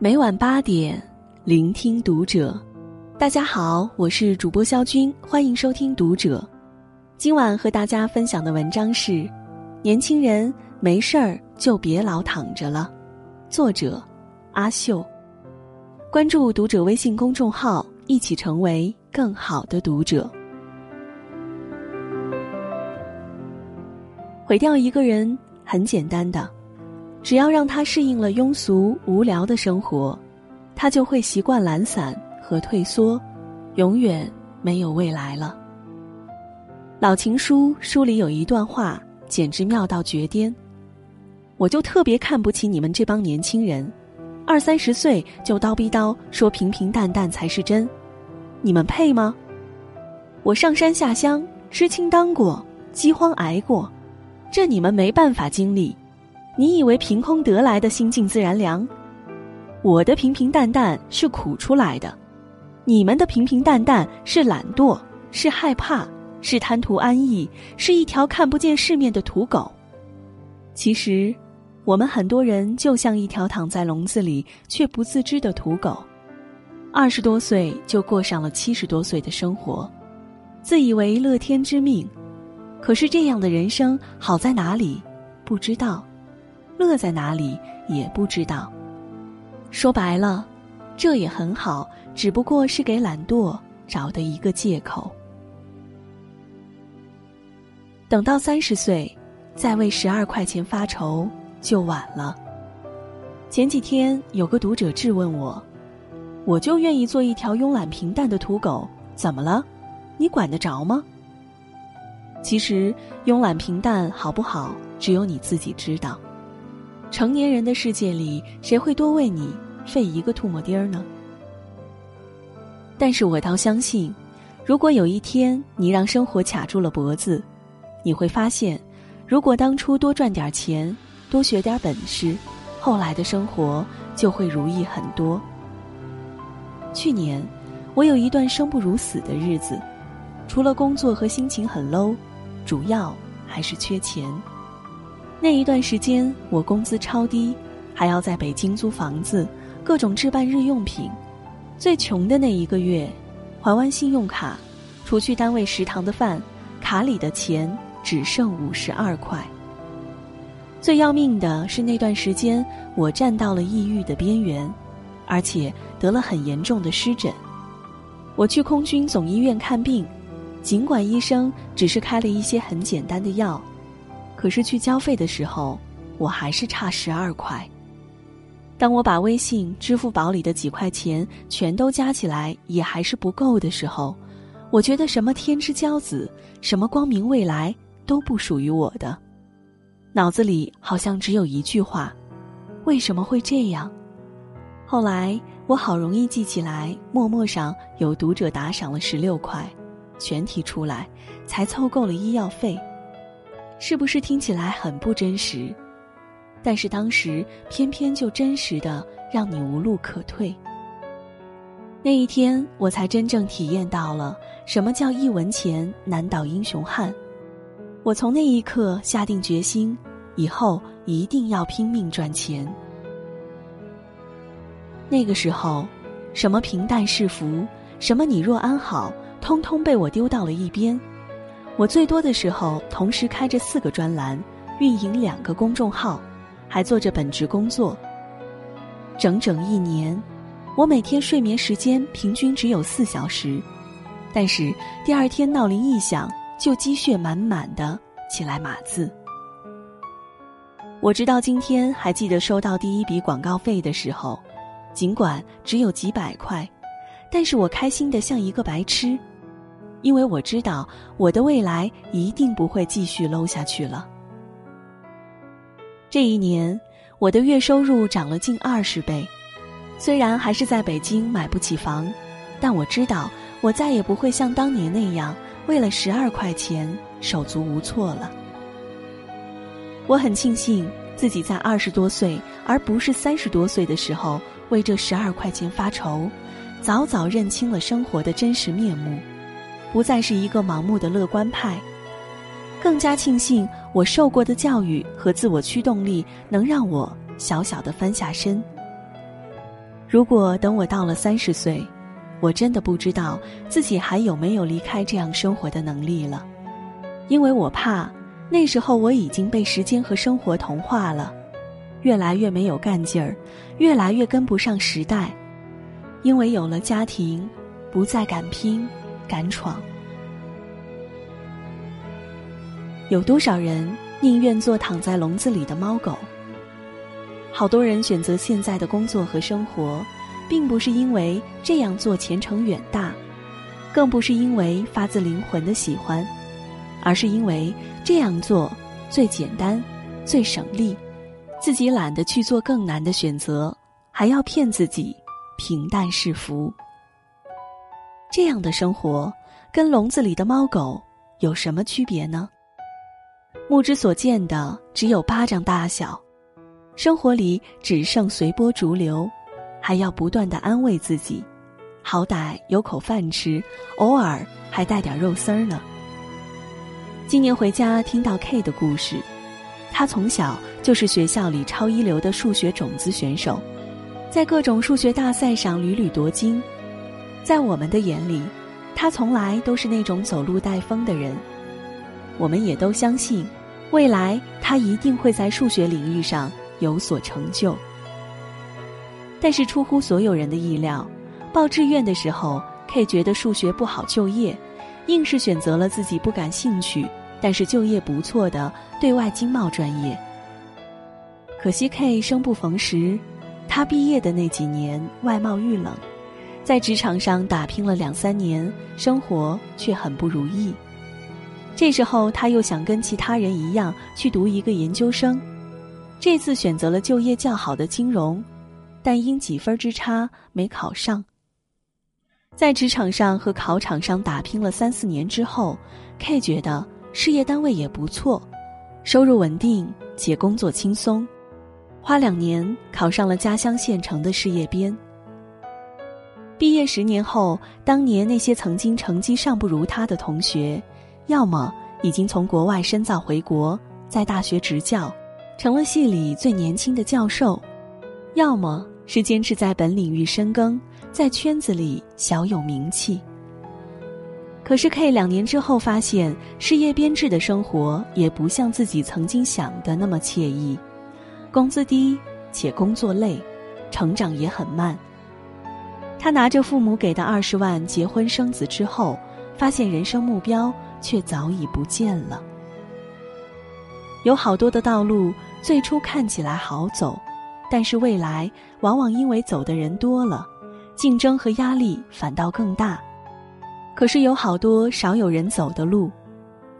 每晚八点，聆听读者。大家好，我是主播肖军，欢迎收听读者。今晚和大家分享的文章是：年轻人没事儿就别老躺着了。作者：阿秀。关注读者微信公众号，一起成为更好的读者。毁掉一个人很简单的。只要让他适应了庸俗无聊的生活，他就会习惯懒散和退缩，永远没有未来了。老情书书里有一段话，简直妙到绝巅。我就特别看不起你们这帮年轻人，二三十岁就叨逼叨说平平淡淡才是真，你们配吗？我上山下乡，知青当过，饥荒挨过，这你们没办法经历。你以为凭空得来的心静自然凉？我的平平淡淡是苦出来的，你们的平平淡淡是懒惰，是害怕，是贪图安逸，是一条看不见世面的土狗。其实，我们很多人就像一条躺在笼子里却不自知的土狗，二十多岁就过上了七十多岁的生活，自以为乐天知命。可是这样的人生好在哪里？不知道。乐在哪里也不知道。说白了，这也很好，只不过是给懒惰找的一个借口。等到三十岁，再为十二块钱发愁就晚了。前几天有个读者质问我：“我就愿意做一条慵懒平淡的土狗，怎么了？你管得着吗？”其实，慵懒平淡好不好，只有你自己知道。成年人的世界里，谁会多为你费一个唾沫钉儿呢？但是我倒相信，如果有一天你让生活卡住了脖子，你会发现，如果当初多赚点钱，多学点本事，后来的生活就会如意很多。去年，我有一段生不如死的日子，除了工作和心情很 low，主要还是缺钱。那一段时间，我工资超低，还要在北京租房子，各种置办日用品。最穷的那一个月，还完信用卡，除去单位食堂的饭，卡里的钱只剩五十二块。最要命的是那段时间，我站到了抑郁的边缘，而且得了很严重的湿疹。我去空军总医院看病，尽管医生只是开了一些很简单的药。可是去交费的时候，我还是差十二块。当我把微信、支付宝里的几块钱全都加起来，也还是不够的时候，我觉得什么天之骄子、什么光明未来都不属于我的。脑子里好像只有一句话：为什么会这样？后来我好容易记起来，陌陌上有读者打赏了十六块，全提出来，才凑够了医药费。是不是听起来很不真实？但是当时偏偏就真实的让你无路可退。那一天，我才真正体验到了什么叫一文钱难倒英雄汉。我从那一刻下定决心，以后一定要拼命赚钱。那个时候，什么平淡是福，什么你若安好，通通被我丢到了一边。我最多的时候，同时开着四个专栏，运营两个公众号，还做着本职工作。整整一年，我每天睡眠时间平均只有四小时，但是第二天闹铃一响，就积血满满的起来码字。我直到今天还记得收到第一笔广告费的时候，尽管只有几百块，但是我开心的像一个白痴。因为我知道我的未来一定不会继续 low 下去了。这一年，我的月收入涨了近二十倍，虽然还是在北京买不起房，但我知道我再也不会像当年那样为了十二块钱手足无措了。我很庆幸自己在二十多岁而不是三十多岁的时候为这十二块钱发愁，早早认清了生活的真实面目。不再是一个盲目的乐观派，更加庆幸我受过的教育和自我驱动力能让我小小的翻下身。如果等我到了三十岁，我真的不知道自己还有没有离开这样生活的能力了，因为我怕那时候我已经被时间和生活同化了，越来越没有干劲儿，越来越跟不上时代，因为有了家庭，不再敢拼，敢闯。有多少人宁愿做躺在笼子里的猫狗？好多人选择现在的工作和生活，并不是因为这样做前程远大，更不是因为发自灵魂的喜欢，而是因为这样做最简单、最省力，自己懒得去做更难的选择，还要骗自己平淡是福。这样的生活跟笼子里的猫狗有什么区别呢？目之所见的只有巴掌大小，生活里只剩随波逐流，还要不断的安慰自己，好歹有口饭吃，偶尔还带点肉丝儿呢。今年回家听到 K 的故事，他从小就是学校里超一流的数学种子选手，在各种数学大赛上屡屡夺金，在我们的眼里，他从来都是那种走路带风的人，我们也都相信。未来他一定会在数学领域上有所成就，但是出乎所有人的意料，报志愿的时候，K 觉得数学不好就业，硬是选择了自己不感兴趣，但是就业不错的对外经贸专业。可惜 K 生不逢时，他毕业的那几年外贸遇冷，在职场上打拼了两三年，生活却很不如意。这时候，他又想跟其他人一样去读一个研究生，这次选择了就业较好的金融，但因几分之差没考上。在职场上和考场上打拼了三四年之后，K 觉得事业单位也不错，收入稳定且工作轻松，花两年考上了家乡县城的事业编。毕业十年后，当年那些曾经成绩尚不如他的同学。要么已经从国外深造回国，在大学执教，成了系里最年轻的教授；要么是坚持在本领域深耕，在圈子里小有名气。可是 K 两年之后发现，事业编制的生活也不像自己曾经想的那么惬意，工资低且工作累，成长也很慢。他拿着父母给的二十万结婚生子之后，发现人生目标。却早已不见了。有好多的道路，最初看起来好走，但是未来往往因为走的人多了，竞争和压力反倒更大。可是有好多少有人走的路，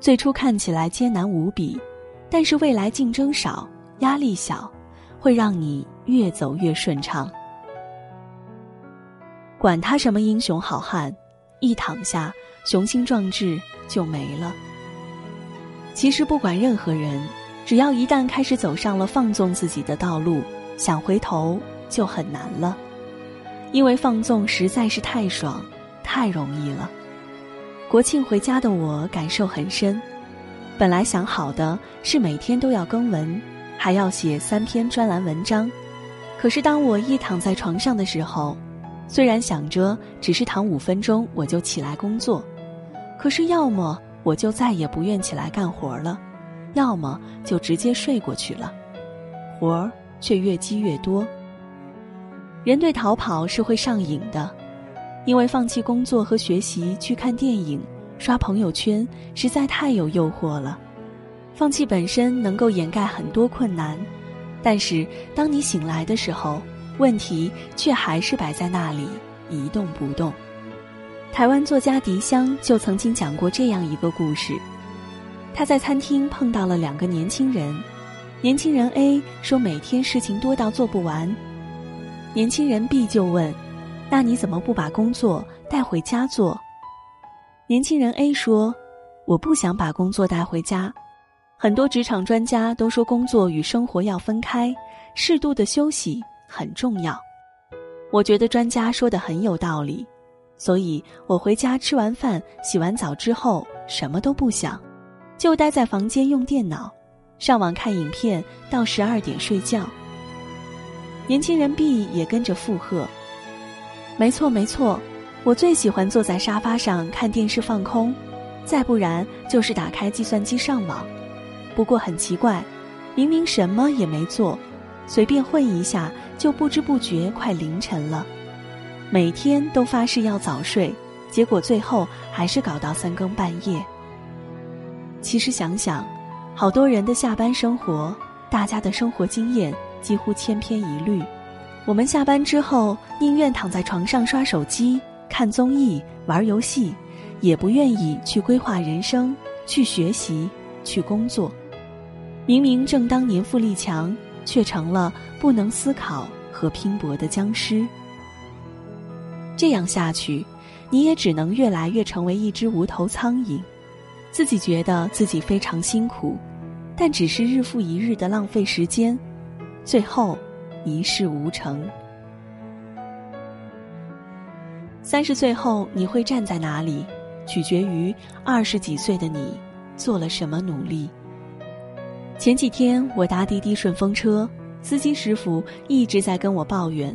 最初看起来艰难无比，但是未来竞争少，压力小，会让你越走越顺畅。管他什么英雄好汉，一躺下，雄心壮志。就没了。其实不管任何人，只要一旦开始走上了放纵自己的道路，想回头就很难了，因为放纵实在是太爽，太容易了。国庆回家的我感受很深，本来想好的是每天都要更文，还要写三篇专栏文章，可是当我一躺在床上的时候，虽然想着只是躺五分钟我就起来工作。可是，要么我就再也不愿起来干活了，要么就直接睡过去了，活儿却越积越多。人对逃跑是会上瘾的，因为放弃工作和学习去看电影、刷朋友圈实在太有诱惑了。放弃本身能够掩盖很多困难，但是当你醒来的时候，问题却还是摆在那里一动不动。台湾作家狄香就曾经讲过这样一个故事：他在餐厅碰到了两个年轻人，年轻人 A 说每天事情多到做不完，年轻人 B 就问：“那你怎么不把工作带回家做？”年轻人 A 说：“我不想把工作带回家，很多职场专家都说工作与生活要分开，适度的休息很重要。我觉得专家说的很有道理。”所以我回家吃完饭、洗完澡之后，什么都不想，就待在房间用电脑、上网看影片，到十二点睡觉。年轻人 B 也跟着附和，没错没错，我最喜欢坐在沙发上看电视放空，再不然就是打开计算机上网。不过很奇怪，明明什么也没做，随便混一下就不知不觉快凌晨了。每天都发誓要早睡，结果最后还是搞到三更半夜。其实想想，好多人的下班生活，大家的生活经验几乎千篇一律。我们下班之后，宁愿躺在床上刷手机、看综艺、玩游戏，也不愿意去规划人生、去学习、去工作。明明正当年富力强，却成了不能思考和拼搏的僵尸。这样下去，你也只能越来越成为一只无头苍蝇，自己觉得自己非常辛苦，但只是日复一日的浪费时间，最后。一事无成。三十岁后你会站在哪里，取决于二十几岁的你做了什么努力。前几天我搭滴滴顺风车，司机师傅一直在跟我抱怨，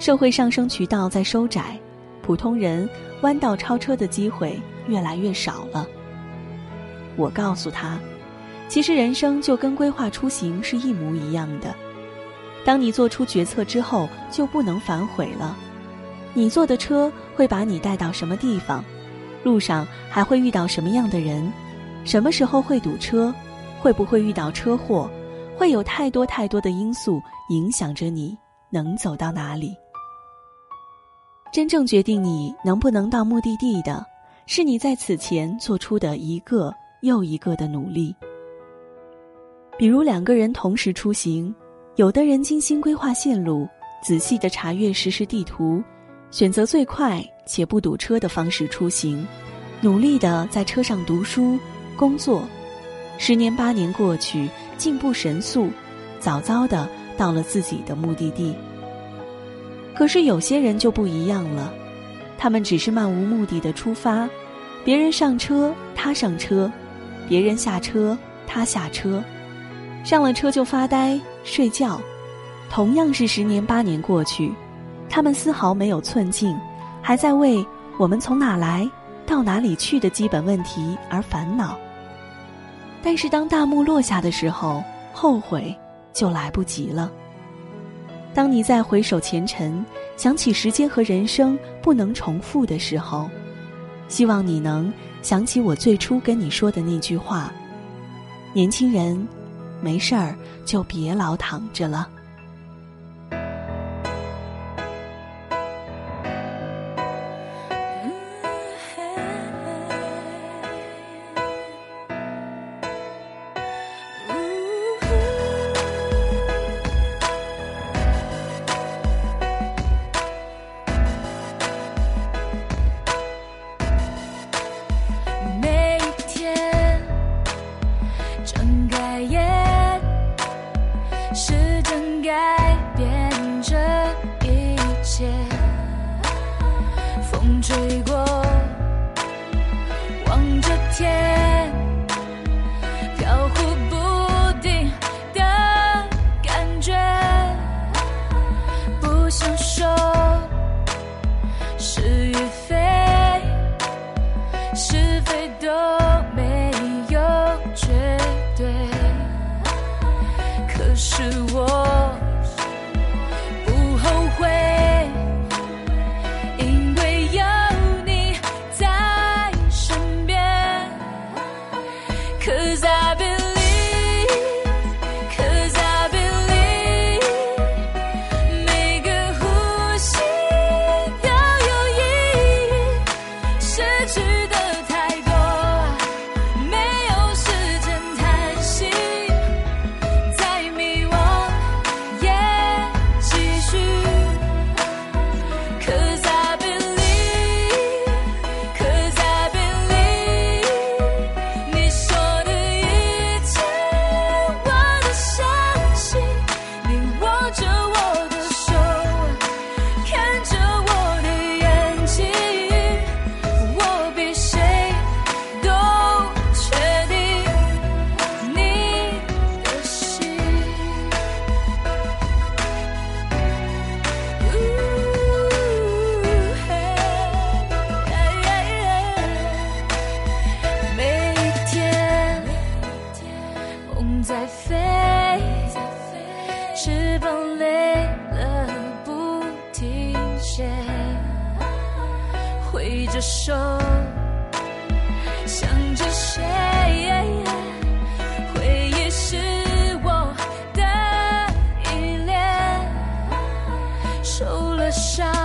社会上升渠道在收窄，普通人弯道超车的机会越来越少了。我告诉他，其实人生就跟规划出行是一模一样的。当你做出决策之后，就不能反悔了。你坐的车会把你带到什么地方？路上还会遇到什么样的人？什么时候会堵车？会不会遇到车祸？会有太多太多的因素影响着你能走到哪里。真正决定你能不能到目的地的，是你在此前做出的一个又一个的努力。比如两个人同时出行。有的人精心规划线路，仔细的查阅实时地图，选择最快且不堵车的方式出行，努力的在车上读书、工作，十年八年过去，进步神速，早早的到了自己的目的地。可是有些人就不一样了，他们只是漫无目的的出发，别人上车他上车，别人下车他下车，上了车就发呆。睡觉，同样是十年八年过去，他们丝毫没有寸进，还在为我们从哪来到哪里去的基本问题而烦恼。但是当大幕落下的时候，后悔就来不及了。当你再回首前尘，想起时间和人生不能重复的时候，希望你能想起我最初跟你说的那句话：年轻人。没事儿，就别老躺着了。是受了伤。